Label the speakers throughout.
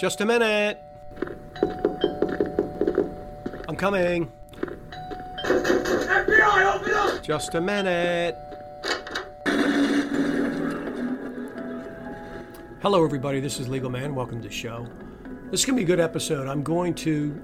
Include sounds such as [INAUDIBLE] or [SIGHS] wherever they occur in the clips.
Speaker 1: Just a minute. I'm coming.
Speaker 2: FBI, open up!
Speaker 1: Just a minute. Hello, everybody. This is Legal Man. Welcome to the show. This is going to be a good episode. I'm going to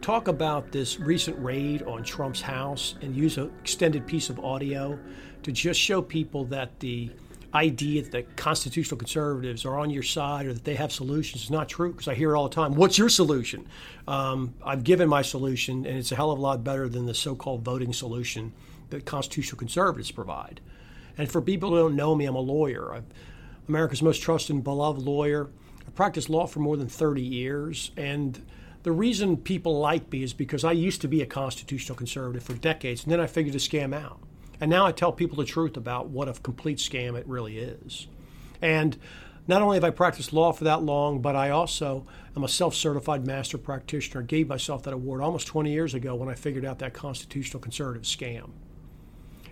Speaker 1: talk about this recent raid on Trump's house and use an extended piece of audio to just show people that the idea that the constitutional conservatives are on your side or that they have solutions is not true because I hear it all the time. What's your solution? Um, I've given my solution, and it's a hell of a lot better than the so called voting solution that constitutional conservatives provide. And for people who don't know me, I'm a lawyer. I'm America's most trusted and beloved lawyer. I practiced law for more than 30 years, and the reason people like me is because I used to be a constitutional conservative for decades, and then I figured to scam out. And now I tell people the truth about what a complete scam it really is. And not only have I practiced law for that long, but I also am a self certified master practitioner. I gave myself that award almost 20 years ago when I figured out that constitutional conservative scam.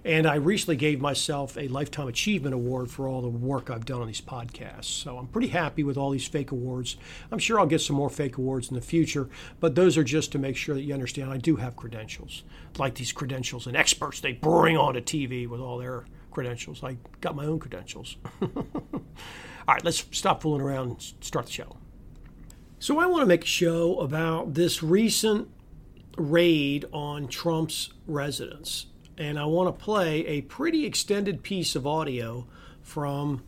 Speaker 1: And I recently gave myself a Lifetime Achievement Award for all the work I've done on these podcasts. So I'm pretty happy with all these fake awards. I'm sure I'll get some more fake awards in the future, but those are just to make sure that you understand I do have credentials. Like these credentials and experts they bring onto TV with all their credentials. I got my own credentials. [LAUGHS] all right, let's stop fooling around and start the show. So I want to make a show about this recent raid on Trump's residence and I want to play a pretty extended piece of audio from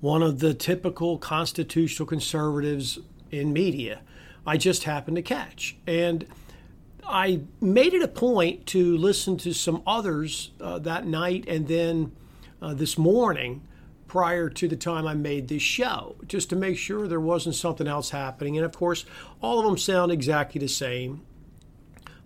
Speaker 1: one of the typical constitutional conservatives in media. I just happened to catch. And I made it a point to listen to some others uh, that night and then uh, this morning prior to the time I made this show, just to make sure there wasn't something else happening. And of course, all of them sound exactly the same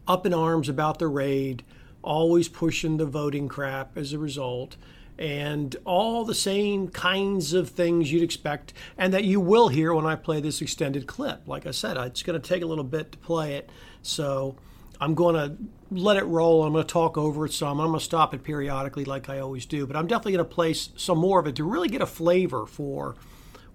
Speaker 1: up in arms about the raid always pushing the voting crap as a result, and all the same kinds of things you'd expect, and that you will hear when I play this extended clip. Like I said, it's going to take a little bit to play it, so I'm going to let it roll. I'm going to talk over it some. I'm going to stop it periodically, like I always do, but I'm definitely going to play some more of it to really get a flavor for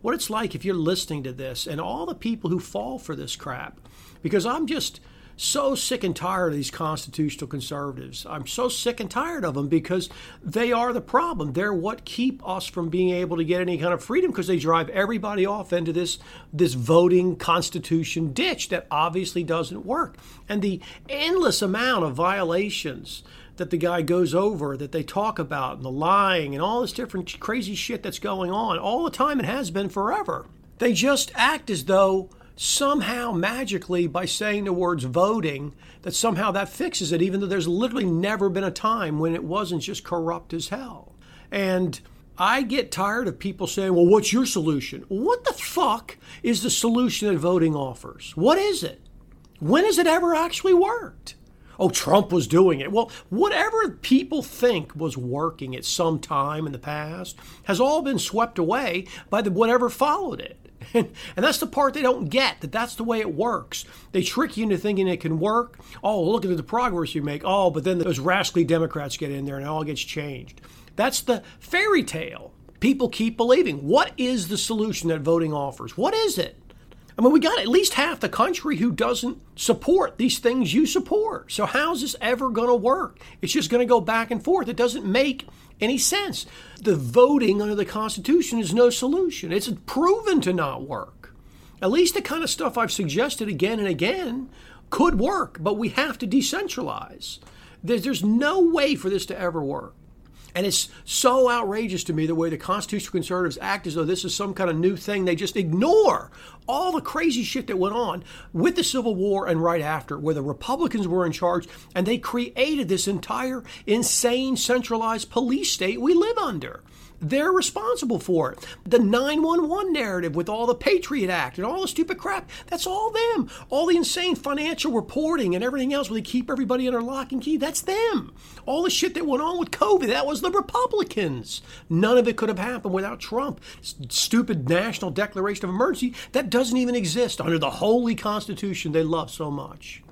Speaker 1: what it's like if you're listening to this and all the people who fall for this crap. Because I'm just so sick and tired of these constitutional conservatives. I'm so sick and tired of them because they are the problem. They're what keep us from being able to get any kind of freedom because they drive everybody off into this this voting constitution ditch that obviously doesn't work. And the endless amount of violations that the guy goes over that they talk about and the lying and all this different crazy shit that's going on all the time it has been forever. They just act as though somehow magically by saying the words voting that somehow that fixes it even though there's literally never been a time when it wasn't just corrupt as hell and I get tired of people saying, well, what's your solution? What the fuck is the solution that voting offers? What is it? When has it ever actually worked? Oh, Trump was doing it. Well, whatever people think was working at some time in the past has all been swept away by the whatever followed it. And, and that's the part they don't get, that that's the way it works. They trick you into thinking it can work. Oh, look at the progress you make. Oh, but then those rascally Democrats get in there and it all gets changed. That's the fairy tale people keep believing. What is the solution that voting offers? What is it? I mean, we got at least half the country who doesn't support these things you support. So, how's this ever going to work? It's just going to go back and forth. It doesn't make any sense. The voting under the Constitution is no solution. It's proven to not work. At least the kind of stuff I've suggested again and again could work, but we have to decentralize. There's no way for this to ever work. And it's so outrageous to me the way the constitutional conservatives act as though this is some kind of new thing. They just ignore all the crazy shit that went on with the Civil War and right after, where the Republicans were in charge and they created this entire insane centralized police state we live under. They're responsible for it. The 911 narrative with all the Patriot Act and all the stupid crap, that's all them. All the insane financial reporting and everything else where they keep everybody under lock and key, that's them. All the shit that went on with COVID, that was the Republicans. None of it could have happened without Trump. Stupid National Declaration of Emergency that doesn't even exist under the holy Constitution they love so much.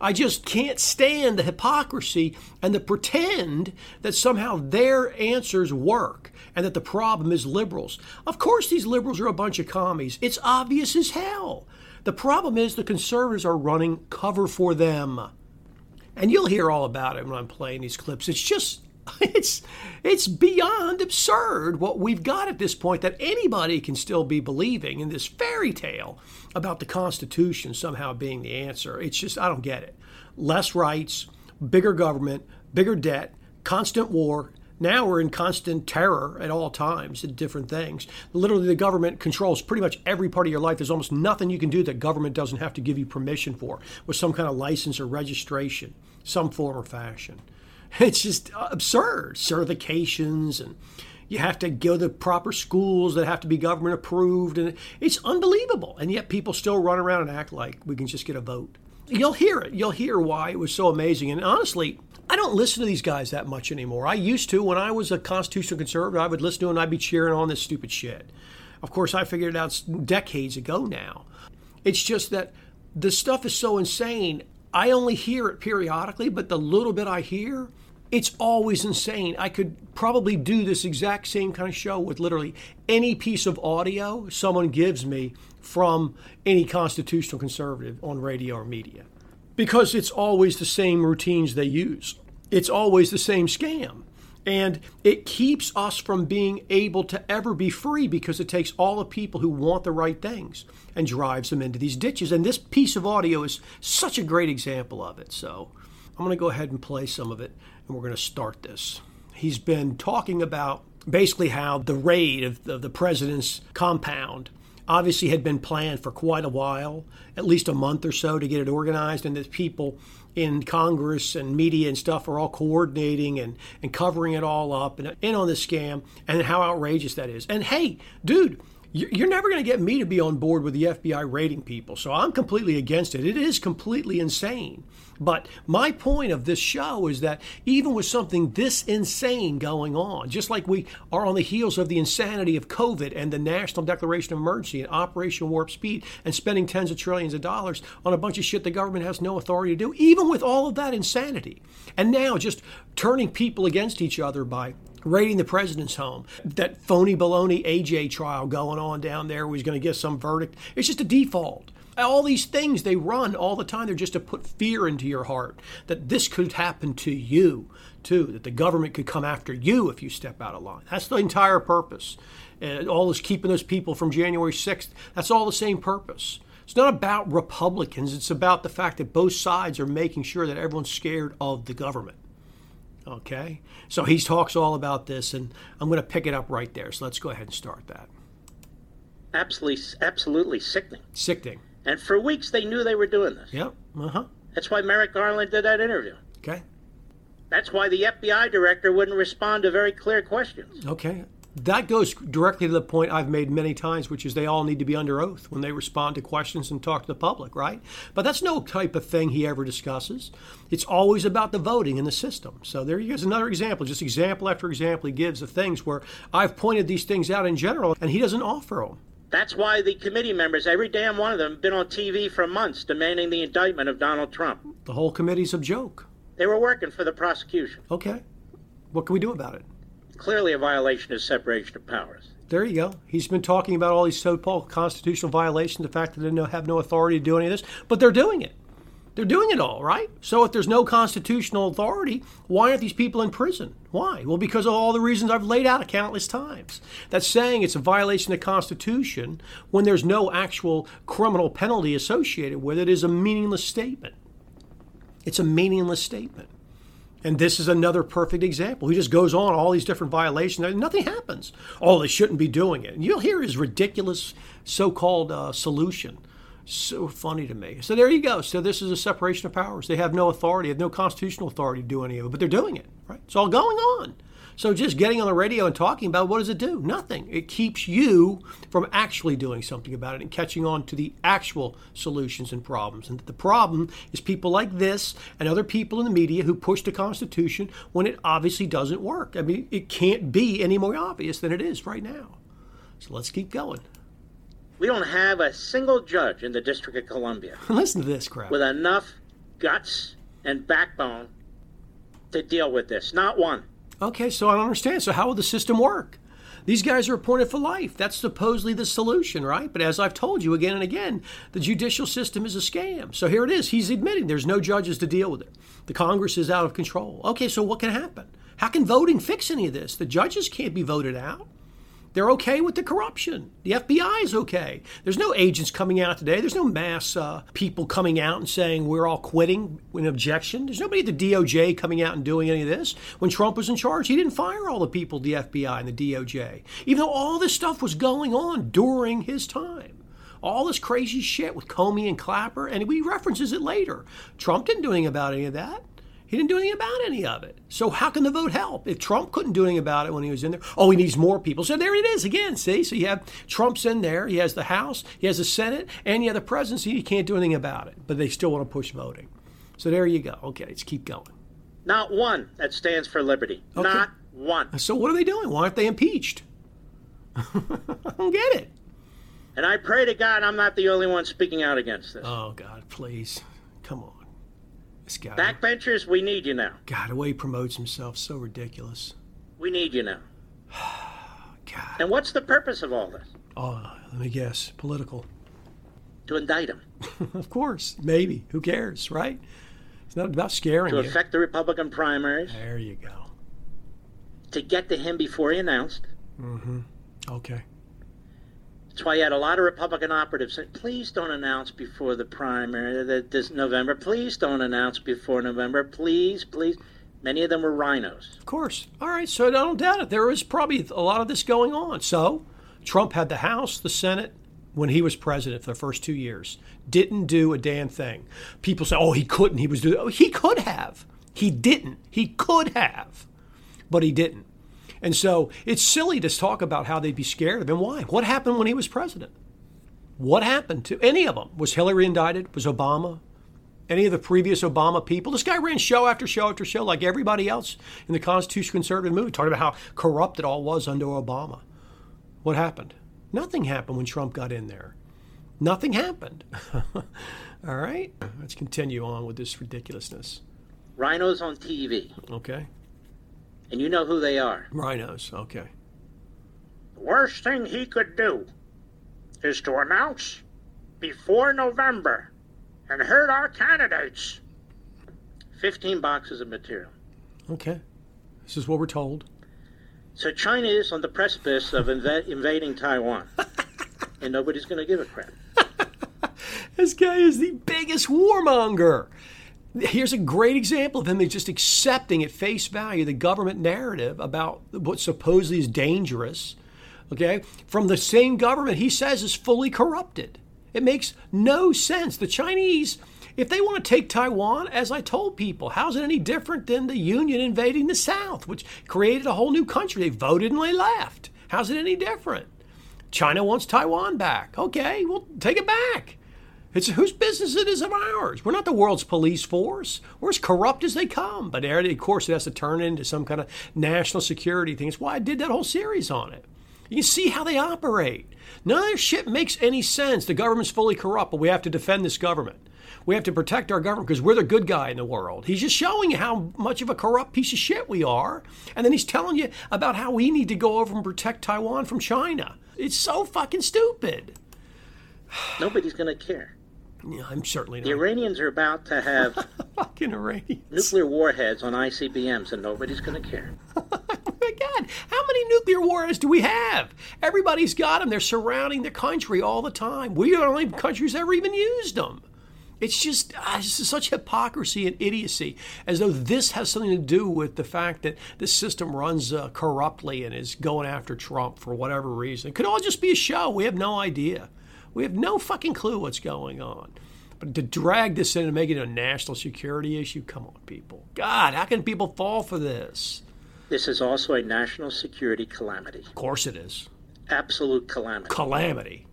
Speaker 1: I just can't stand the hypocrisy and the pretend that somehow their answers work and that the problem is liberals. Of course, these liberals are a bunch of commies. It's obvious as hell. The problem is the conservatives are running cover for them. And you'll hear all about it when I'm playing these clips. It's just [LAUGHS] it's it's beyond absurd what we've got at this point that anybody can still be believing in this fairy tale about the Constitution somehow being the answer. It's just I don't get it. Less rights, bigger government, bigger debt, constant war. Now we're in constant terror at all times at different things. Literally, the government controls pretty much every part of your life. There's almost nothing you can do that government doesn't have to give you permission for, with some kind of license or registration, some form or fashion. It's just absurd. Certifications and you have to go to proper schools that have to be government approved and it's unbelievable. And yet people still run around and act like we can just get a vote. You'll hear it. You'll hear why it was so amazing. And honestly, I don't listen to these guys that much anymore. I used to when I was a constitutional conservative. I would listen to them and I'd be cheering on this stupid shit. Of course, I figured it out decades ago now. It's just that the stuff is so insane. I only hear it periodically, but the little bit I hear, it's always insane. I could probably do this exact same kind of show with literally any piece of audio someone gives me from any constitutional conservative on radio or media because it's always the same routines they use. It's always the same scam. And it keeps us from being able to ever be free because it takes all the people who want the right things and drives them into these ditches. And this piece of audio is such a great example of it. So I'm going to go ahead and play some of it and we're going to start this. He's been talking about basically how the raid of the, of the president's compound obviously had been planned for quite a while, at least a month or so to get it organized, and that people in Congress and media and stuff are all coordinating and, and covering it all up and in on this scam and how outrageous that is. And hey, dude, you're never going to get me to be on board with the FBI raiding people. So I'm completely against it. It is completely insane. But my point of this show is that even with something this insane going on, just like we are on the heels of the insanity of COVID and the National Declaration of Emergency and Operation Warp Speed and spending tens of trillions of dollars on a bunch of shit the government has no authority to do, even with all of that insanity, and now just turning people against each other by raiding the president's home. That phony baloney AJ trial going on down there, he's going to get some verdict. It's just a default. All these things they run all the time. They're just to put fear into your heart that this could happen to you too. That the government could come after you if you step out of line. That's the entire purpose. And all this keeping those people from January 6th. That's all the same purpose. It's not about Republicans. It's about the fact that both sides are making sure that everyone's scared of the government. Okay? So he talks all about this, and I'm going to pick it up right there. So let's go ahead and start that.
Speaker 2: Absolutely, absolutely sickening.
Speaker 1: Sickening.
Speaker 2: And for weeks they knew they were doing this.
Speaker 1: Yep. Uh huh.
Speaker 2: That's why Merrick Garland did that interview.
Speaker 1: Okay.
Speaker 2: That's why the FBI director wouldn't respond to very clear questions.
Speaker 1: Okay that goes directly to the point I've made many times, which is they all need to be under oath when they respond to questions and talk to the public, right? But that's no type of thing he ever discusses. It's always about the voting and the system. So there is another example, just example after example he gives of things where I've pointed these things out in general, and he doesn't offer them.
Speaker 2: That's why the committee members, every damn one of them, been on TV for months demanding the indictment of Donald Trump.
Speaker 1: The whole committee's a joke.
Speaker 2: They were working for the prosecution.
Speaker 1: Okay. What can we do about it?
Speaker 2: clearly a violation of separation of powers.
Speaker 1: There you go. He's been talking about all these so-called constitutional violations, the fact that they have no authority to do any of this, but they're doing it. They're doing it all, right? So if there's no constitutional authority, why aren't these people in prison? Why? Well, because of all the reasons I've laid out countless times. That's saying it's a violation of the Constitution when there's no actual criminal penalty associated with it is a meaningless statement. It's a meaningless statement. And this is another perfect example. He just goes on all these different violations, and nothing happens. Oh, they shouldn't be doing it. And you'll hear his ridiculous so called uh, solution. So funny to me. So there you go. So this is a separation of powers. They have no authority, have no constitutional authority to do any of it, but they're doing it, right? It's all going on. So just getting on the radio and talking about it, what does it do? Nothing. It keeps you from actually doing something about it and catching on to the actual solutions and problems. And the problem is people like this and other people in the media who push the Constitution when it obviously doesn't work. I mean, it can't be any more obvious than it is right now. So let's keep going.
Speaker 2: We don't have a single judge in the District of Columbia. [LAUGHS]
Speaker 1: Listen to this crap.
Speaker 2: With enough guts and backbone to deal with this. Not one.
Speaker 1: Okay, so I don't understand. So how would the system work? These guys are appointed for life. That's supposedly the solution, right? But as I've told you again and again, the judicial system is a scam. So here it is. He's admitting there's no judges to deal with it. The Congress is out of control. Okay, so what can happen? How can voting fix any of this? The judges can't be voted out. They're okay with the corruption. The FBI is okay. There's no agents coming out today. There's no mass uh, people coming out and saying we're all quitting an objection. There's nobody at the DOJ coming out and doing any of this. When Trump was in charge, he didn't fire all the people, the FBI and the DOJ, even though all this stuff was going on during his time. All this crazy shit with Comey and Clapper, and he references it later. Trump didn't do anything about any of that. He didn't do anything about any of it. So how can the vote help? If Trump couldn't do anything about it when he was in there, oh, he needs more people. So there it is again. See, so you have Trump's in there. He has the House, he has the Senate, and you have the presidency. He can't do anything about it, but they still want to push voting. So there you go. Okay, let's keep going.
Speaker 2: Not one that stands for liberty. Okay. Not one.
Speaker 1: So what are they doing? Why aren't they impeached? [LAUGHS] I don't get it.
Speaker 2: And I pray to God I'm not the only one speaking out against this.
Speaker 1: Oh God, please, come on.
Speaker 2: This guy. Backbenchers, we need you now.
Speaker 1: God, the way he promotes himself, so ridiculous.
Speaker 2: We need you now. [SIGHS]
Speaker 1: God.
Speaker 2: And what's the purpose of all this?
Speaker 1: Oh, let me guess. Political.
Speaker 2: To indict him. [LAUGHS]
Speaker 1: of course. Maybe. Who cares, right? It's not about scaring
Speaker 2: to
Speaker 1: you.
Speaker 2: affect the Republican primaries.
Speaker 1: There you go.
Speaker 2: To get to him before he announced.
Speaker 1: Mm-hmm. Okay.
Speaker 2: That's why you had a lot of Republican operatives saying, please don't announce before the primary uh, that this November. Please don't announce before November. Please, please. Many of them were RINOs.
Speaker 1: Of course. All right, so I don't doubt it. There was probably a lot of this going on. So Trump had the House, the Senate, when he was president for the first two years. Didn't do a damn thing. People say, oh, he couldn't. He was doing. Oh, he could have. He didn't. He could have, but he didn't. And so it's silly to talk about how they'd be scared of him. Why? What happened when he was president? What happened to any of them? Was Hillary indicted? Was Obama? Any of the previous Obama people? This guy ran show after show after show, like everybody else in the Constitution conservative movement, talking about how corrupt it all was under Obama. What happened? Nothing happened when Trump got in there. Nothing happened. [LAUGHS] all right, let's continue on with this ridiculousness.
Speaker 2: RINOs on TV.
Speaker 1: Okay.
Speaker 2: And you know who they are.
Speaker 1: RINOs, okay.
Speaker 2: The worst thing he could do is to announce before November and hurt our candidates. 15 boxes of material.
Speaker 1: Okay. This is what we're told.
Speaker 2: So China is on the precipice of inv- invading Taiwan. [LAUGHS] and nobody's going to give a crap. [LAUGHS]
Speaker 1: this guy is the biggest warmonger. Here's a great example of him just accepting at face value the government narrative about what supposedly is dangerous, okay, from the same government he says is fully corrupted. It makes no sense. The Chinese, if they want to take Taiwan, as I told people, how's it any different than the Union invading the South, which created a whole new country? They voted and they left. How's it any different? China wants Taiwan back. Okay, well, take it back. It's whose business it is of ours. We're not the world's police force. We're as corrupt as they come. But of course, it has to turn into some kind of national security thing. It's why I did that whole series on it. You can see how they operate. None of their shit makes any sense. The government's fully corrupt, but we have to defend this government. We have to protect our government because we're the good guy in the world. He's just showing you how much of a corrupt piece of shit we are. And then he's telling you about how we need to go over and protect Taiwan from China. It's so fucking stupid. [SIGHS]
Speaker 2: Nobody's going to care.
Speaker 1: Yeah, I'm certainly not.
Speaker 2: The Iranians are about to have [LAUGHS]
Speaker 1: fucking Iranians
Speaker 2: nuclear warheads on ICBMs, and nobody's going to care. [LAUGHS]
Speaker 1: my God, how many nuclear warheads do we have? Everybody's got them. They're surrounding the country all the time. We are the only countries ever even used them. It's just uh, it's such hypocrisy and idiocy, as though this has something to do with the fact that the system runs uh, corruptly and is going after Trump for whatever reason. It could all just be a show. We have no idea. We have no fucking clue what's going on. But to drag this in and make it a national security issue, come on, people. God, how can people fall for this?
Speaker 2: This is also a national security calamity.
Speaker 1: Of course it is.
Speaker 2: Absolute calamity.
Speaker 1: Calamity.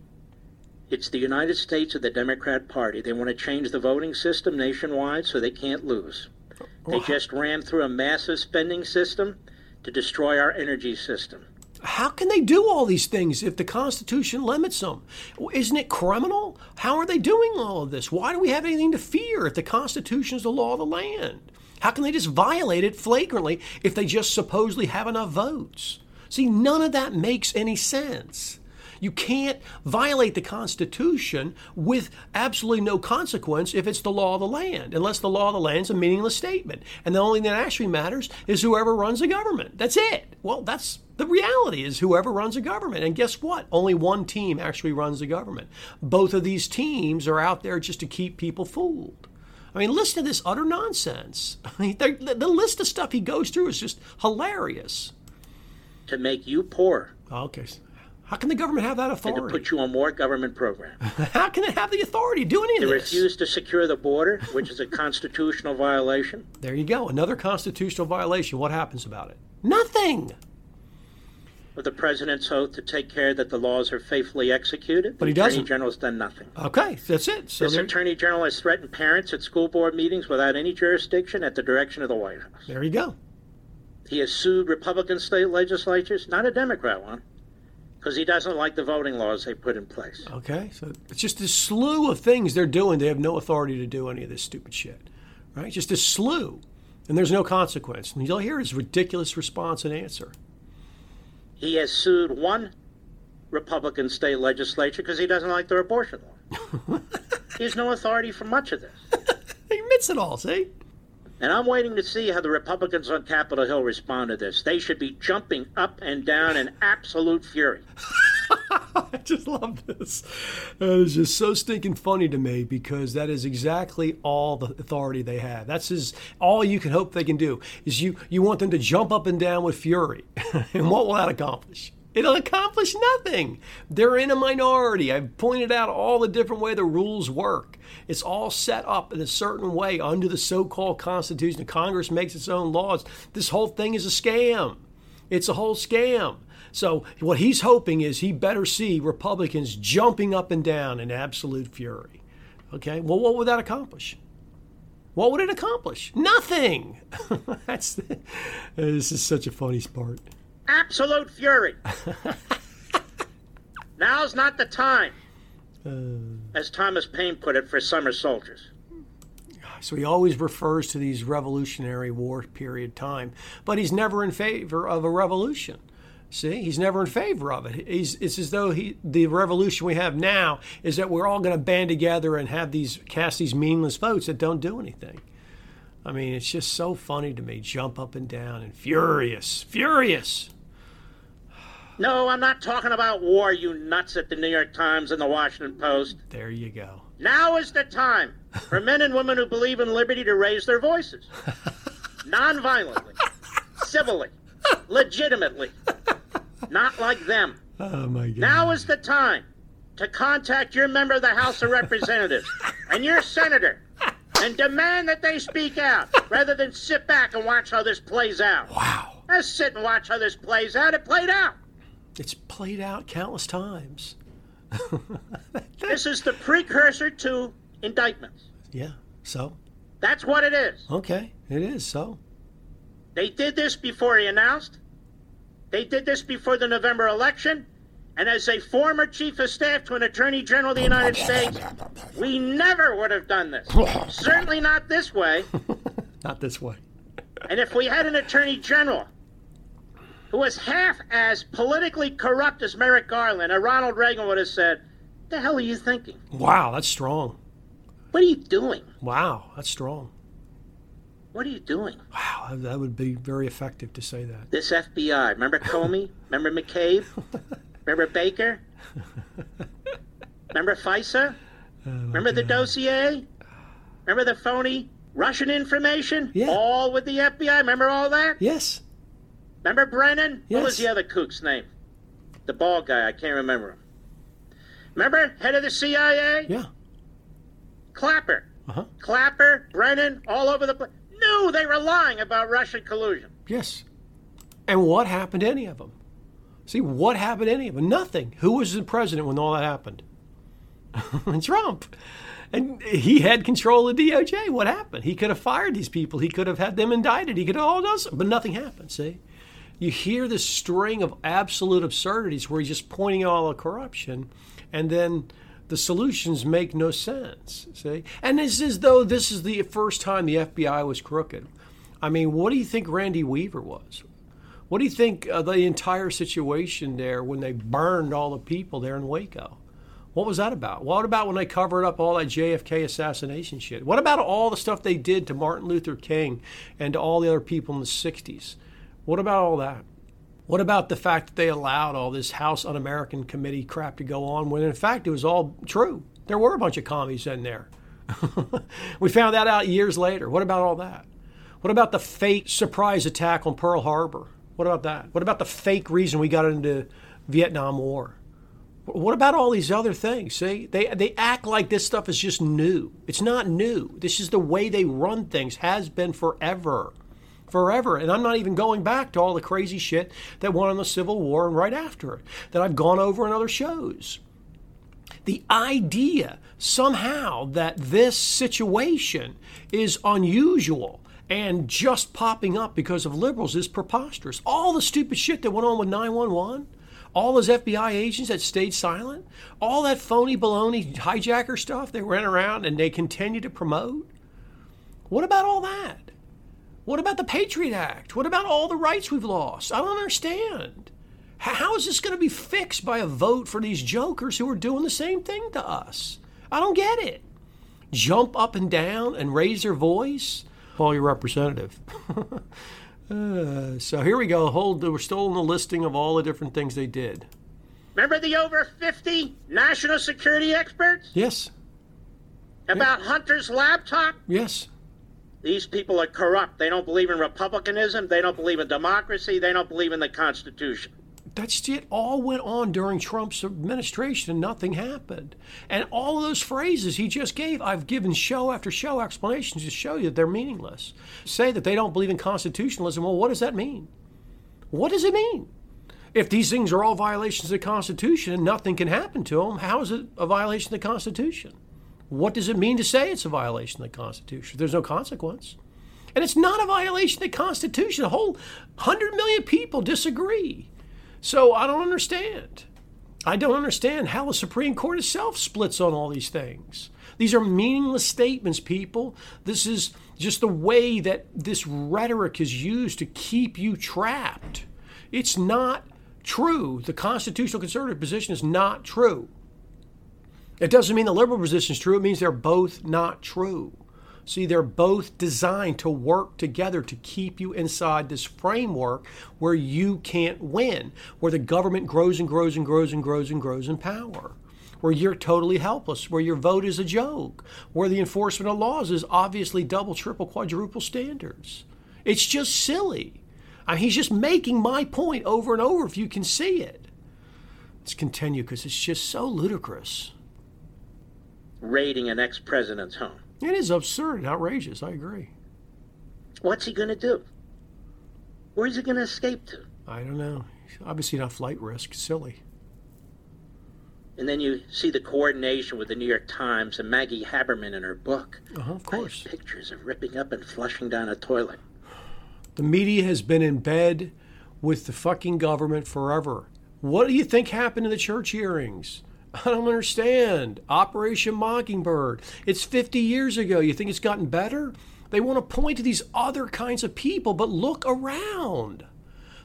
Speaker 2: It's the United States of the Democrat Party. They want to change the voting system nationwide so they can't lose. They just ran through a massive spending system to destroy our energy system.
Speaker 1: How can they do all these things if the Constitution limits them? Isn't it criminal? How are they doing all of this? Why do we have anything to fear if the Constitution is the law of the land? How can they just violate it flagrantly if they just supposedly have enough votes? See, none of that makes any sense. You can't violate the Constitution with absolutely no consequence if it's the law of the land, unless the law of the land is a meaningless statement. And the only thing that actually matters is whoever runs the government. That's it. Well, that's the reality is whoever runs a government. And guess what? Only one team actually runs the government. Both of these teams are out there just to keep people fooled. I mean, listen to this utter nonsense. [LAUGHS] I mean, the, the list of stuff he goes through is just hilarious.
Speaker 2: To make you poor.
Speaker 1: Okay. How can the government have that authority?
Speaker 2: And to put you on more government programs. [LAUGHS]
Speaker 1: How can it have the authority to do any of
Speaker 2: this? To refuse to secure the border, which is a constitutional violation.
Speaker 1: There you go. Another constitutional violation. What happens about it? Nothing.
Speaker 2: With the president's oath to take care that the laws are faithfully executed.
Speaker 1: But he doesn't.
Speaker 2: Attorney General's done nothing.
Speaker 1: Okay, that's it. So
Speaker 2: this
Speaker 1: there,
Speaker 2: Attorney General has threatened parents at school board meetings without any jurisdiction at the direction of the White House.
Speaker 1: there you go.
Speaker 2: He has sued Republican state legislatures, not a Democrat one, because he doesn't like the voting laws they put in place.
Speaker 1: Okay, so it's just a slew of things they're doing. They have no authority to do any of this stupid shit, right? Just a slew, and there's no consequence. And you'll hear his ridiculous response and answer.
Speaker 2: He has sued one Republican state legislature because he doesn't like their abortion law. [LAUGHS] he has no authority for much of this. [LAUGHS]
Speaker 1: He admits it all. See.
Speaker 2: And I'm waiting to see how the Republicans on Capitol Hill respond to this. They should be jumping up and down in absolute fury. [LAUGHS] [LAUGHS]
Speaker 1: I just love this. Uh, it's just so stinking funny to me because that is exactly all the authority they have. That's is all you can hope they can do is you you want them to jump up and down with fury. [LAUGHS] and what will that accomplish? It'll accomplish nothing. They're in a minority. I've pointed out all the different way the rules work. It's all set up in a certain way under the so-called Constitution. Congress makes its own laws. This whole thing is a scam. It's a whole scam. So what he's hoping is he better see Republicans jumping up and down in absolute fury. Okay. Well, what would that accomplish? What would it accomplish? Nothing. [LAUGHS] That's this is such a funny part.
Speaker 2: Absolute fury. [LAUGHS] Now's not the time, uh. as Thomas Paine put it, for summer soldiers.
Speaker 1: So he always refers to these Revolutionary War period time, but he's never in favor of a revolution. See, he's never in favor of it. He's, it's as though he, the revolution we have now is that we're all going to band together and have these cast these meaningless votes that don't do anything. I mean, it's just so funny to me. Jump up and down and furious, furious.
Speaker 2: No, I'm not talking about war, you nuts at the New York Times and the Washington Post.
Speaker 1: There you go.
Speaker 2: Now is the time for men and women who believe in liberty to raise their voices. [LAUGHS] Non-violently, civilly, legitimately. Not like them.
Speaker 1: Oh my God.
Speaker 2: Now is the time to contact your member of the House of Representatives [LAUGHS] and your senator and demand that they speak out rather than sit back and watch how this plays out.
Speaker 1: Wow.
Speaker 2: Let's sit and watch how this plays out. It played out.
Speaker 1: It's played out countless times. [LAUGHS]
Speaker 2: This is the precursor to indictments.
Speaker 1: Yeah. So,
Speaker 2: That's what it is.
Speaker 1: okay, it is so.
Speaker 2: They did this before he announced. They did this before the November election. And as a former chief of staff to an attorney general of the United States, we never would have done this. Certainly not this way. [LAUGHS]
Speaker 1: Not this way.
Speaker 2: And if we had an attorney general who was half as politically corrupt as Merrick Garland, or Ronald Reagan would have said, The hell are you thinking?
Speaker 1: Wow, that's strong.
Speaker 2: What are you doing?
Speaker 1: Wow, that's strong.
Speaker 2: What are you doing?
Speaker 1: Wow, that would be very effective to say that.
Speaker 2: This FBI. Remember Comey? [LAUGHS] Remember McCabe? Remember Baker? Remember FISA? [LAUGHS] Remember the dossier? Remember the phony Russian information?
Speaker 1: Yeah.
Speaker 2: All with the FBI. Remember all that?
Speaker 1: Yes.
Speaker 2: Remember Brennan? Yes. What was the other kook's name? The bald guy. I can't remember him. Remember? Head of the CIA?
Speaker 1: Yeah.
Speaker 2: Clapper.
Speaker 1: Uh-huh.
Speaker 2: Clapper, Brennan, all over the place. Knew they were lying about Russian collusion.
Speaker 1: Yes. And what happened to any of them? See, what happened to any of them? Nothing. Who was the president when all that happened? [LAUGHS] Trump. And he had control of DOJ. What happened? He could have fired these people. He could have had them indicted. He could have all done something, but nothing happened. See, you hear this string of absolute absurdities where he's just pointing out all the corruption, and then the solutions make no sense. See, and it's as though this is the first time the FBI was crooked. I mean, what do you think Randy Weaver was? What do you think of the entire situation there when they burned all the people there in Waco? What was that about? What about when they covered up all that JFK assassination shit? What about all the stuff they did to Martin Luther King and to all the other people in the 60s? What about all that? What about the fact that they allowed all this House Un American Committee crap to go on when in fact it was all true? There were a bunch of commies in there. [LAUGHS] we found that out years later. What about all that? What about the fake surprise attack on Pearl Harbor? What about that? What about the fake reason we got into Vietnam War? What about all these other things? See, they they act like this stuff is just new. It's not new. This is the way they run things. Has been forever, forever. And I'm not even going back to all the crazy shit that went on the Civil War and right after it that I've gone over in other shows. The idea somehow that this situation is unusual and just popping up because of liberals is preposterous. All the stupid shit that went on with 911 all those FBI agents that stayed silent, all that phony baloney hijacker stuff they ran around and they continue to promote. What about all that? What about the Patriot Act? What about all the rights we've lost? I don't understand. How is this going to be fixed by a vote for these jokers who are doing the same thing to us? I don't get it. Jump up and down and raise their voice? Call your representative. [LAUGHS] Uh, so here we go. Hold. We're still in the listing of all the different things they did.
Speaker 2: Remember the over 50 national security experts?
Speaker 1: Yes.
Speaker 2: About yeah. Hunter's laptop?
Speaker 1: Yes.
Speaker 2: These people are corrupt. They don't believe in republicanism. They don't believe in democracy. They don't believe in the Constitution
Speaker 1: that's it all went on during Trump's administration and nothing happened. And all those phrases he just gave, I've given show after show explanations to show you that they're meaningless. Say that they don't believe in constitutionalism, well, what does that mean? What does it mean? If these things are all violations of the Constitution and nothing can happen to them, how is it a violation of the Constitution? What does it mean to say it's a violation of the Constitution? There's no consequence. And it's not a violation of the Constitution. A whole 100 million people disagree. So I don't understand. I don't understand how the Supreme Court itself splits on all these things. These are meaningless statements, people. This is just the way that this rhetoric is used to keep you trapped. It's not true. The constitutional conservative position is not true. It doesn't mean the liberal position is true, it means they're both not true. See, they're both designed to work together to keep you inside this framework where you can't win, where the government grows and grows and grows and grows and grows in power, where you're totally helpless, where your vote is a joke, where the enforcement of laws is obviously double, triple, quadruple standards. It's just silly. I mean, he's just making my point over and over if you can see it. Let's continue because it's just so ludicrous.
Speaker 2: Raiding an ex president's home.
Speaker 1: It is absurd and outrageous. I agree.
Speaker 2: What's he going to do? Where's he going to escape to?
Speaker 1: I don't know. Obviously, not flight risk. Silly.
Speaker 2: And then you see the coordination with the New York Times and Maggie Haberman in her book.
Speaker 1: Uh-huh, of course.
Speaker 2: Pictures of ripping up and flushing down a toilet.
Speaker 1: The media has been in bed with the fucking government forever. What do you think happened in the church hearings? I don't understand. Operation Mockingbird. It's 50 years ago. You think it's gotten better? They want to point to these other kinds of people, but look around.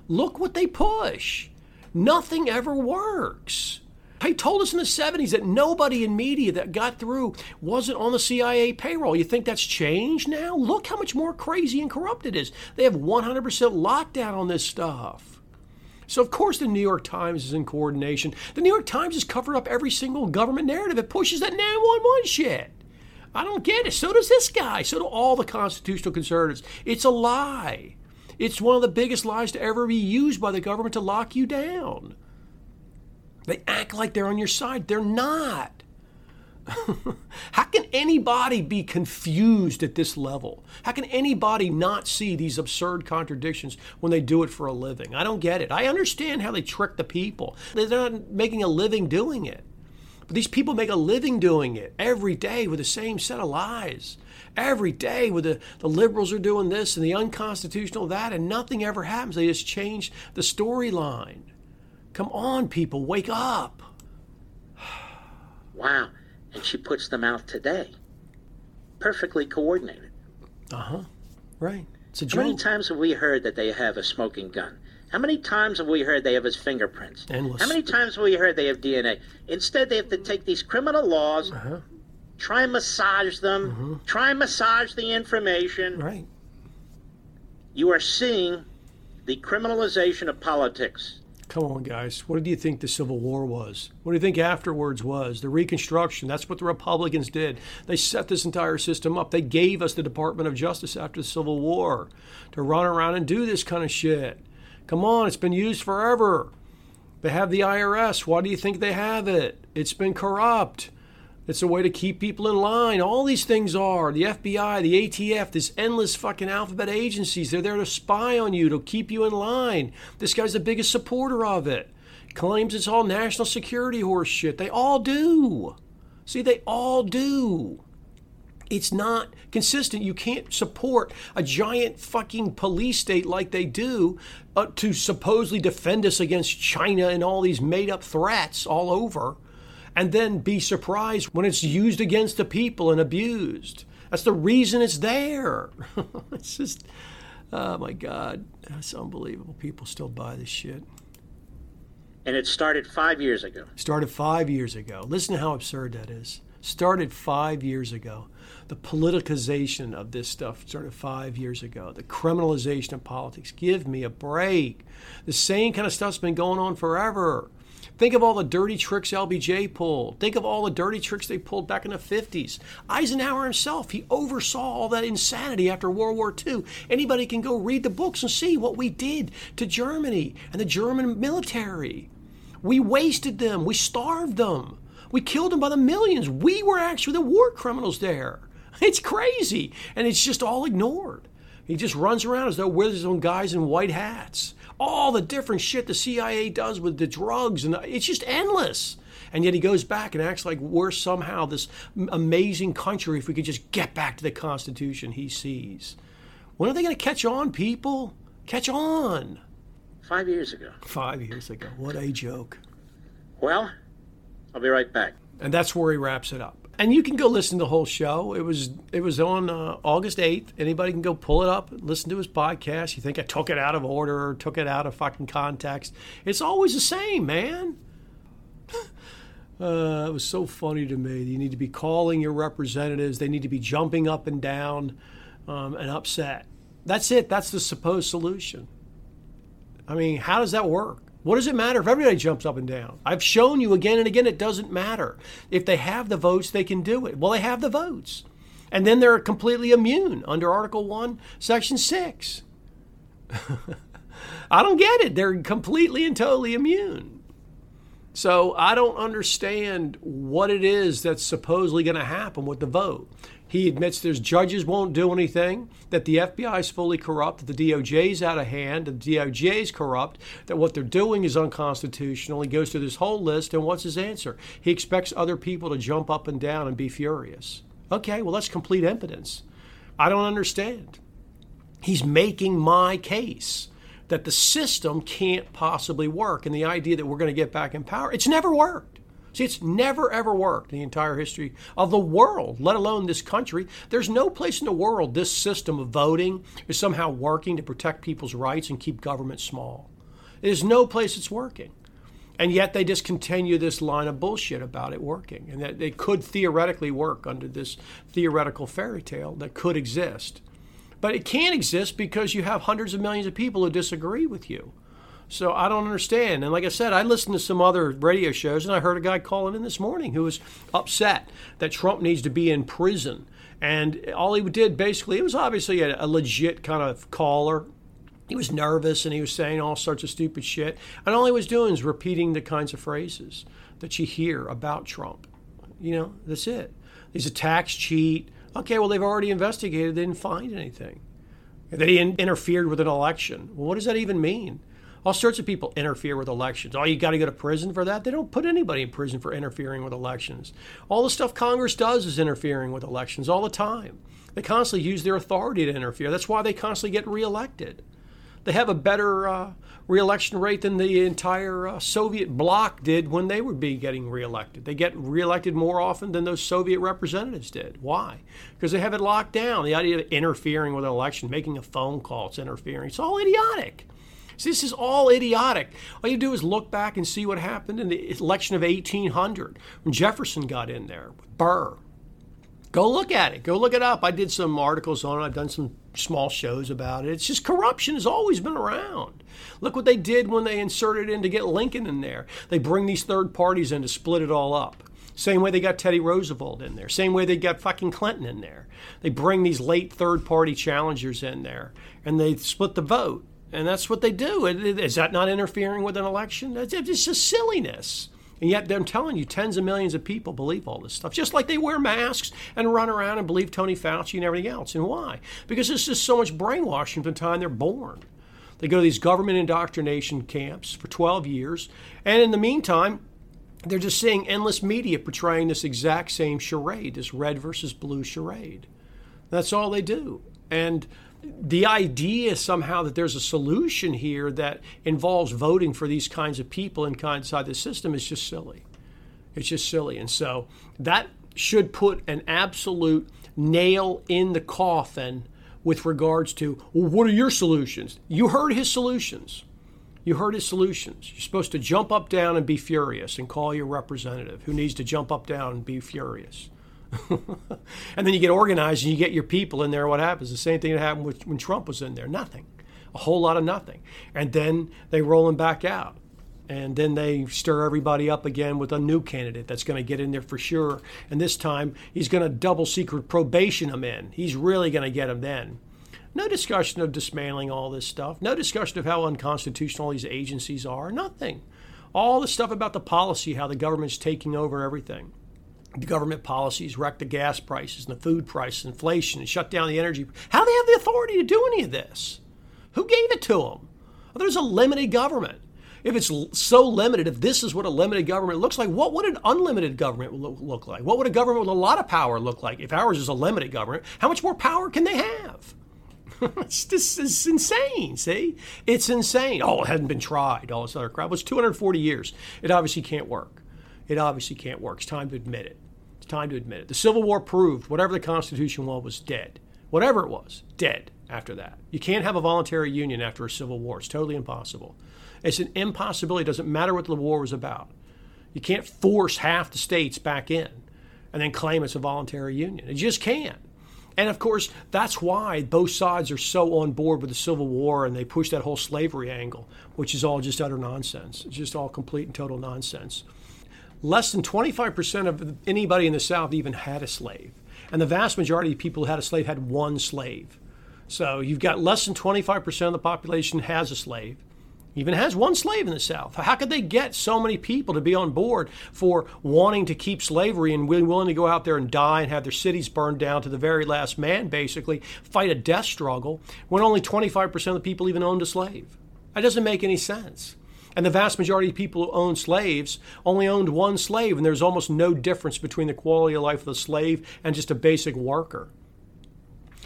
Speaker 1: Look what they push. Nothing ever works. They told us in the 70s that nobody in media that got through wasn't on the CIA payroll. You think that's changed now? Look how much more crazy and corrupt it is. They have 100% lockdown on this stuff. So, of course, the New York Times is in coordination. The New York Times has covered up every single government narrative. It pushes that 911 shit. I don't get it. So does this guy. So do all the constitutional conservatives. It's a lie. It's one of the biggest lies to ever be used by the government to lock you down. They act like they're on your side. They're not. [LAUGHS] How can anybody be confused at this level? How can anybody not see these absurd contradictions when they do it for a living? I don't get it. I understand how they trick the people. They're not making a living doing it. But these people make a living doing it every day with the same set of lies. every day with the, the liberals are doing this and the unconstitutional that, and nothing ever happens. They just change the storyline. Come on, people, wake up. [SIGHS]
Speaker 2: Wow. And she puts them out today. Perfectly coordinated.
Speaker 1: Uh huh. Right. It's a
Speaker 2: How many times have we heard that they have a smoking gun? How many times have we heard they have his fingerprints?
Speaker 1: Endless.
Speaker 2: How many times have we heard they have DNA? Instead, they have to take these criminal laws,
Speaker 1: Uh-huh.
Speaker 2: try and massage them, try and massage the information.
Speaker 1: Right.
Speaker 2: You are seeing the criminalization of politics.
Speaker 1: Come on, guys. What do you think the Civil War was? What do you think afterwards was? The Reconstruction. That's what the Republicans did. They set this entire system up. They gave us the Department of Justice after the Civil War to run around and do this kind of shit. Come on, it's been used forever. They have the IRS. Why do you think they have it? It's been corrupt. It's a way to keep people in line. All these things are the FBI, the ATF, this endless fucking alphabet agencies. They're there to spy on you, to keep you in line. This guy's the biggest supporter of it. Claims it's all national security horse shit. They all do. See, they all do. It's not consistent. You can't support a giant fucking police state like they do uh, to supposedly defend us against China and all these made up threats all over, and then be surprised when it's used against the people and abused. That's the reason it's there. [LAUGHS] it's just, oh my God, that's unbelievable. People still buy this shit.
Speaker 2: And it started five years ago.
Speaker 1: Started five years ago. Listen to how absurd that is. Started five years ago. The politicization of this stuff started five years ago. The criminalization of politics. Give me a break. The same kind of stuff's been going on forever. Think of all the dirty tricks LBJ pulled. Think of all the dirty tricks they pulled back in the 50s. Eisenhower himself, he oversaw all that insanity after World War II. Anybody can go read the books and see what we did to Germany and the German military. We wasted them. We starved them. We killed them by the millions. We were actually the war criminals there. [LAUGHS] It's crazy. And it's just all ignored. He just runs around as though we're some guys in white hats. All the different shit the CIA does with the drugs, and it's just endless. And yet he goes back and acts like we're somehow this amazing country if we could just get back to the Constitution he sees. When are they going to catch on, people? Catch on.
Speaker 2: Five years ago.
Speaker 1: Five years ago. What a joke.
Speaker 2: Well, I'll be right back.
Speaker 1: and that's where he wraps it up. And you can go listen to the whole show. It was it was on uh, August eighth. Anybody can go pull it up, listen to his podcast. You think I took it out of order or took it out of fucking context? It's always the same, man. Uh, it was so funny to me. You need to be calling your representatives. They need to be jumping up and down um, and upset. That's it. That's the supposed solution. I mean, how does that work? What does it matter if everybody jumps up and down? I've shown you again and again it doesn't matter. If they have the votes, they can do it. Well, they have the votes. And then they're completely immune under Article 1, Section 6. [LAUGHS] I don't get it. They're completely and totally immune. So I don't understand what it is that's supposedly going to happen with the vote. He admits there's judges won't do anything, that the FBI is fully corrupt, that the DOJ is out of hand, that the DOJ is corrupt, that what they're doing is unconstitutional. He goes through this whole list, and what's his answer? He expects other people to jump up and down and be furious. Okay, well, that's complete impotence. I don't understand. He's making my case that the system can't possibly work, and the idea that we're going to get back in power, it's never worked. See, it's never ever worked in the entire history of the world, let alone this country. There's no place in the world this system of voting is somehow working to protect people's rights and keep government small. There's no place it's working. And yet they just continue this line of bullshit about it working and that it could theoretically work under this theoretical fairy tale that could exist. But it can't exist because you have hundreds of millions of people who disagree with you. So I don't understand. And like I said, I listened to some other radio shows and I heard a guy calling in this morning who was upset that Trump needs to be in prison. And all he did basically, it was obviously a, a legit kind of caller. He was nervous and he was saying all sorts of stupid shit. And all he was doing is repeating the kinds of phrases that you hear about Trump. You know, that's it. He's a tax cheat. Okay, well, they've already investigated, they didn't find anything. They in- interfered with an election. Well, what does that even mean? All sorts of people interfere with elections. Oh, you got to go to prison for that? They don't put anybody in prison for interfering with elections. All the stuff Congress does is interfering with elections all the time. They constantly use their authority to interfere. That's why they constantly get reelected. They have a better uh, reelection rate than the entire uh, Soviet bloc did when they would be getting reelected. They get reelected more often than those Soviet representatives did. Why? Because they have it locked down. The idea of interfering with an election, making a phone call, it's interfering. It's all idiotic. This is all idiotic. All you do is look back and see what happened in the election of 1800 when Jefferson got in there with Burr. Go look at it. Go look it up. I did some articles on it. I've done some small shows about it. It's just corruption has always been around. Look what they did when they inserted in to get Lincoln in there. They bring these third parties in to split it all up. Same way they got Teddy Roosevelt in there. Same way they got fucking Clinton in there. They bring these late third party challengers in there and they split the vote. And that's what they do. Is that not interfering with an election? It's just silliness. And yet, I'm telling you, tens of millions of people believe all this stuff, just like they wear masks and run around and believe Tony Fauci and everything else. And why? Because there's just so much brainwashing from the time they're born. They go to these government indoctrination camps for 12 years, and in the meantime, they're just seeing endless media portraying this exact same charade, this red versus blue charade. That's all they do. And the idea somehow that there's a solution here that involves voting for these kinds of people inside the system is just silly. It's just silly. And so that should put an absolute nail in the coffin with regards to well, what are your solutions? You heard his solutions. You heard his solutions. You're supposed to jump up, down, and be furious and call your representative who needs to jump up, down, and be furious. [LAUGHS] and then you get organized and you get your people in there. What happens? The same thing that happened with, when Trump was in there. Nothing. A whole lot of nothing. And then they roll him back out. And then they stir everybody up again with a new candidate that's going to get in there for sure. And this time he's going to double secret probation him in. He's really going to get him then. No discussion of dismantling all this stuff. No discussion of how unconstitutional these agencies are. Nothing. All the stuff about the policy, how the government's taking over everything the government policies wrecked the gas prices and the food prices, inflation, and shut down the energy. How do they have the authority to do any of this? Who gave it to them? Well, there's a limited government. If it's so limited, if this is what a limited government looks like, what would an unlimited government look like? What would a government with a lot of power look like? If ours is a limited government, how much more power can they have? [LAUGHS] it's just it's insane. See, it's insane. Oh, it hadn't been tried. All this other crap. It was 240 years. It obviously can't work. It obviously can't work. It's time to admit it. It's time to admit it. The Civil War proved whatever the Constitution was was dead. Whatever it was, dead after that. You can't have a voluntary union after a civil war. It's totally impossible. It's an impossibility. It doesn't matter what the war was about. You can't force half the states back in and then claim it's a voluntary union. It just can't. And of course, that's why both sides are so on board with the Civil War and they push that whole slavery angle, which is all just utter nonsense. It's just all complete and total nonsense less than 25% of anybody in the South even had a slave. And the vast majority of people who had a slave had one slave. So you've got less than 25% of the population has a slave, even has one slave in the South. How could they get so many people to be on board for wanting to keep slavery and willing to go out there and die and have their cities burned down to the very last man, basically, fight a death struggle, when only 25% of the people even owned a slave? That doesn't make any sense. And the vast majority of people who owned slaves only owned one slave, and there's almost no difference between the quality of life of the slave and just a basic worker.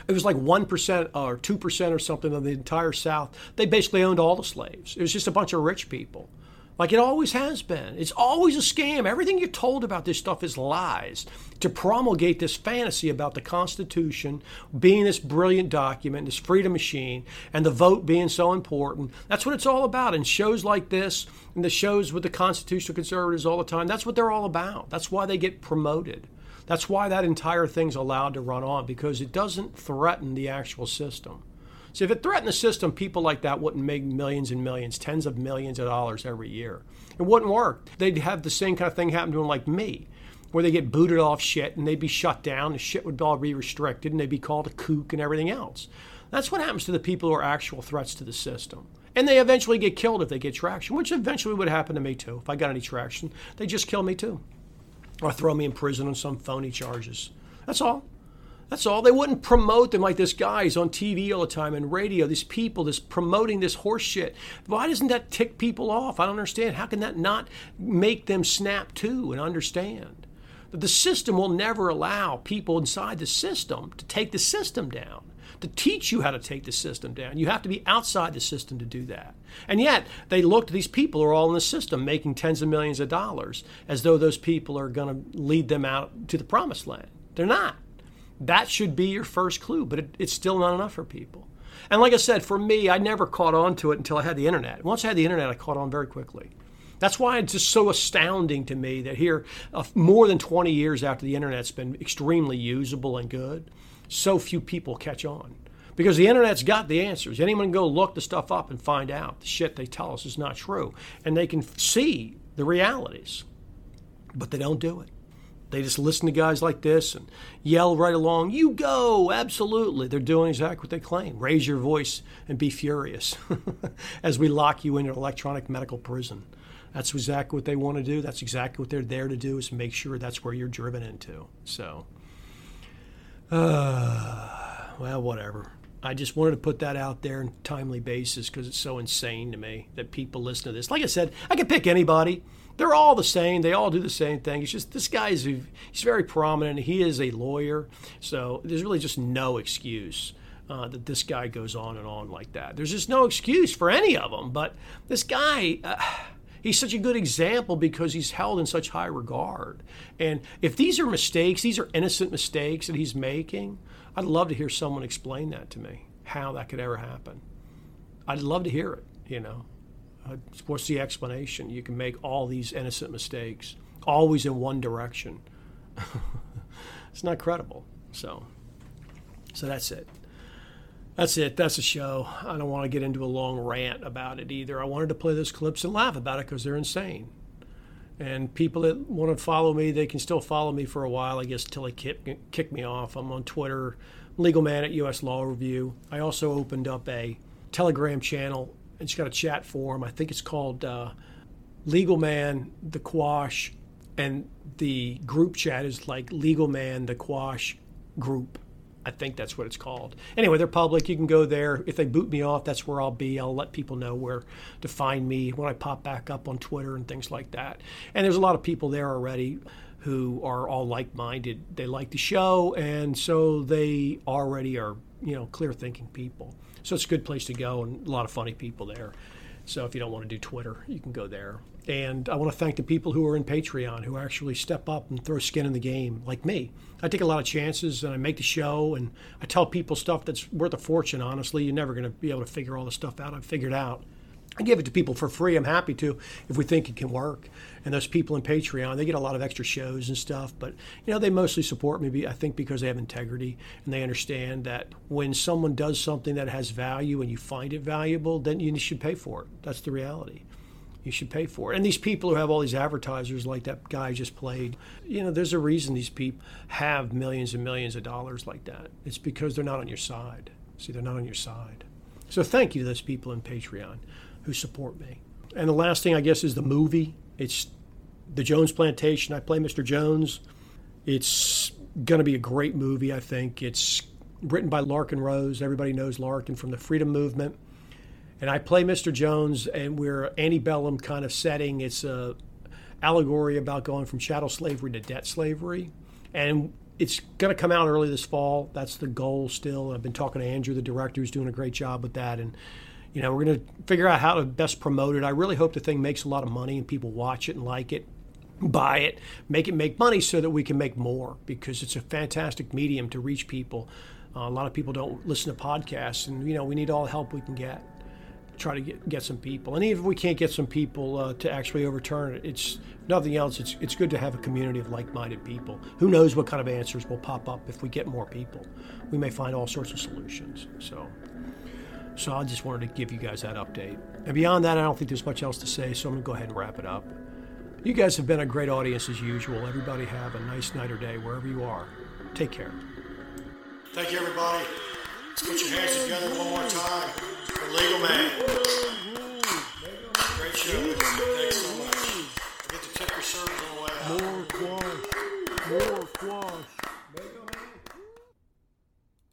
Speaker 1: It was like 1% or 2% or something of the entire South. They basically owned all the slaves. It was just a bunch of rich people like it always has been. It's always a scam. Everything you're told about this stuff is lies to promulgate this fantasy about the Constitution being this brilliant document, this freedom machine, and the vote being so important. That's what it's all about. And shows like this, and the shows with the constitutional conservatives all the time, that's what they're all about. That's why they get promoted. That's why that entire thing's allowed to run on because it doesn't threaten the actual system. So if it threatened the system, people like that wouldn't make millions and millions, tens of millions of dollars every year. It wouldn't work. They'd have the same kind of thing happen to them like me, where they get booted off shit and they'd be shut down. The shit would all be restricted and they'd be called a kook and everything else. That's what happens to the people who are actual threats to the system. And they eventually get killed if they get traction, which eventually would happen to me too. If I got any traction, they'd just kill me too. Or throw me in prison on some phony charges. That's all. That's all. They wouldn't promote them like this guy's on TV all the time and radio. These people, this promoting this horse shit. Why doesn't that tick people off? I don't understand. How can that not make them snap to and understand that the system will never allow people inside the system to take the system down? To teach you how to take the system down. You have to be outside the system to do that. And yet, they look, these people are all in the system making tens of millions of dollars as though those people are going to lead them out to the promised land. They're not. That should be your first clue, but it, it's still not enough for people. And like I said, for me, I never caught on to it until I had the internet. Once I had the internet, I caught on very quickly. That's why it's just so astounding to me that here, uh, more than 20 years after the internet's been extremely usable and good, so few people catch on. Because the internet's got the answers. Anyone can go look the stuff up and find out the shit they tell us is not true. And they can see the realities, but they don't do it. They just listen to guys like this and yell right along, You go, absolutely. They're doing exactly what they claim. Raise your voice and be furious [LAUGHS] as we lock you in an electronic medical prison. That's exactly what they want to do. That's exactly what they're there to do is make sure that's where you're driven into. So, uh, well, whatever. I just wanted to put that out there in timely basis because it's so insane to me that people listen to this. Like I said, I could pick anybody they're all the same. They all do the same thing. It's just this guy is he's very prominent. He is a lawyer, so there's really just no excuse uh, that this guy goes on and on like that. There's just no excuse for any of them. But this guy. Uh, he's such a good example because he's held in such high regard. And if these are mistakes, these are innocent mistakes that he's making, I'd love to hear someone explain that to me, how that could ever happen. I'd love to hear it, you know. Uh, what's the explanation? You can make all these innocent mistakes, always in one direction. [LAUGHS] it's not credible. So, so that's it. That's it. That's the show. I don't want to get into a long rant about it either. I wanted to play those clips and laugh about it because they're insane. And people that want to follow me, they can still follow me for a while, I guess, till they kick, kick me off. I'm on Twitter, Legal Man at US Law Review. I also opened up a Telegram channel it's got a chat forum. I think it's called uh, Legal Man the Quash, and the group chat is like Legal Man the Quash group. I think that's what it's called. Anyway, they're public. You can go there. If they boot me off, that's where I'll be. I'll let people know where to find me when I pop back up on Twitter and things like that. And there's a lot of people there already who are all like-minded. They like the show, and so they already are, you know, clear-thinking people. So it's a good place to go and a lot of funny people there. So if you don't want to do Twitter, you can go there. And I want to thank the people who are in Patreon who actually step up and throw skin in the game, like me. I take a lot of chances and I make the show and I tell people stuff that's worth a fortune, honestly. You're never going to be able to figure all the stuff out I've figured out. I give it to people for free. I'm happy to if we think it can work. And those people in Patreon, they get a lot of extra shows and stuff, but you know they mostly support me. I think because they have integrity and they understand that when someone does something that has value and you find it valuable, then you should pay for it. That's the reality. You should pay for it. And these people who have all these advertisers, like that guy just played, you know, there's a reason these people have millions and millions of dollars like that. It's because they're not on your side. See, they're not on your side. So thank you to those people in Patreon who support me. And the last thing, I guess, is the movie. It's the Jones Plantation. I play Mr. Jones. It's going to be a great movie, I think. It's written by Larken Rose. Everybody knows Larken from the Freedom Movement. And I play Mr. Jones, and we're antebellum kind of setting. It's a allegory about going from chattel slavery to debt slavery. And it's going to come out early this fall. That's the goal still. I've been talking to Andrew, the director, who's doing a great job with that. And you know, we're going to figure out how to best promote it. I really hope the thing makes a lot of money and people watch it and like it, buy it, make it make money so that we can make more because it's a fantastic medium to reach people. Uh, a lot of people don't listen to podcasts, and you know, we need all the help we can get. Try to get, get some people, and even if we can't get some people uh, to actually overturn it, it's nothing else. It's it's good to have a community of like-minded people. Who knows what kind of answers will pop up if we get more people? We may find all sorts of solutions. So. So I just wanted to give you guys that update. And beyond that, I don't think there's much else to say, so I'm going to go ahead and wrap it up. You guys have been a great audience as usual. Everybody have a nice night or day wherever you are. Take care. Thank you, everybody. Put your hands together one more time for Legal Man. Great show. Thanks so much. Get to tip your servers on the way out. More quash. More quash.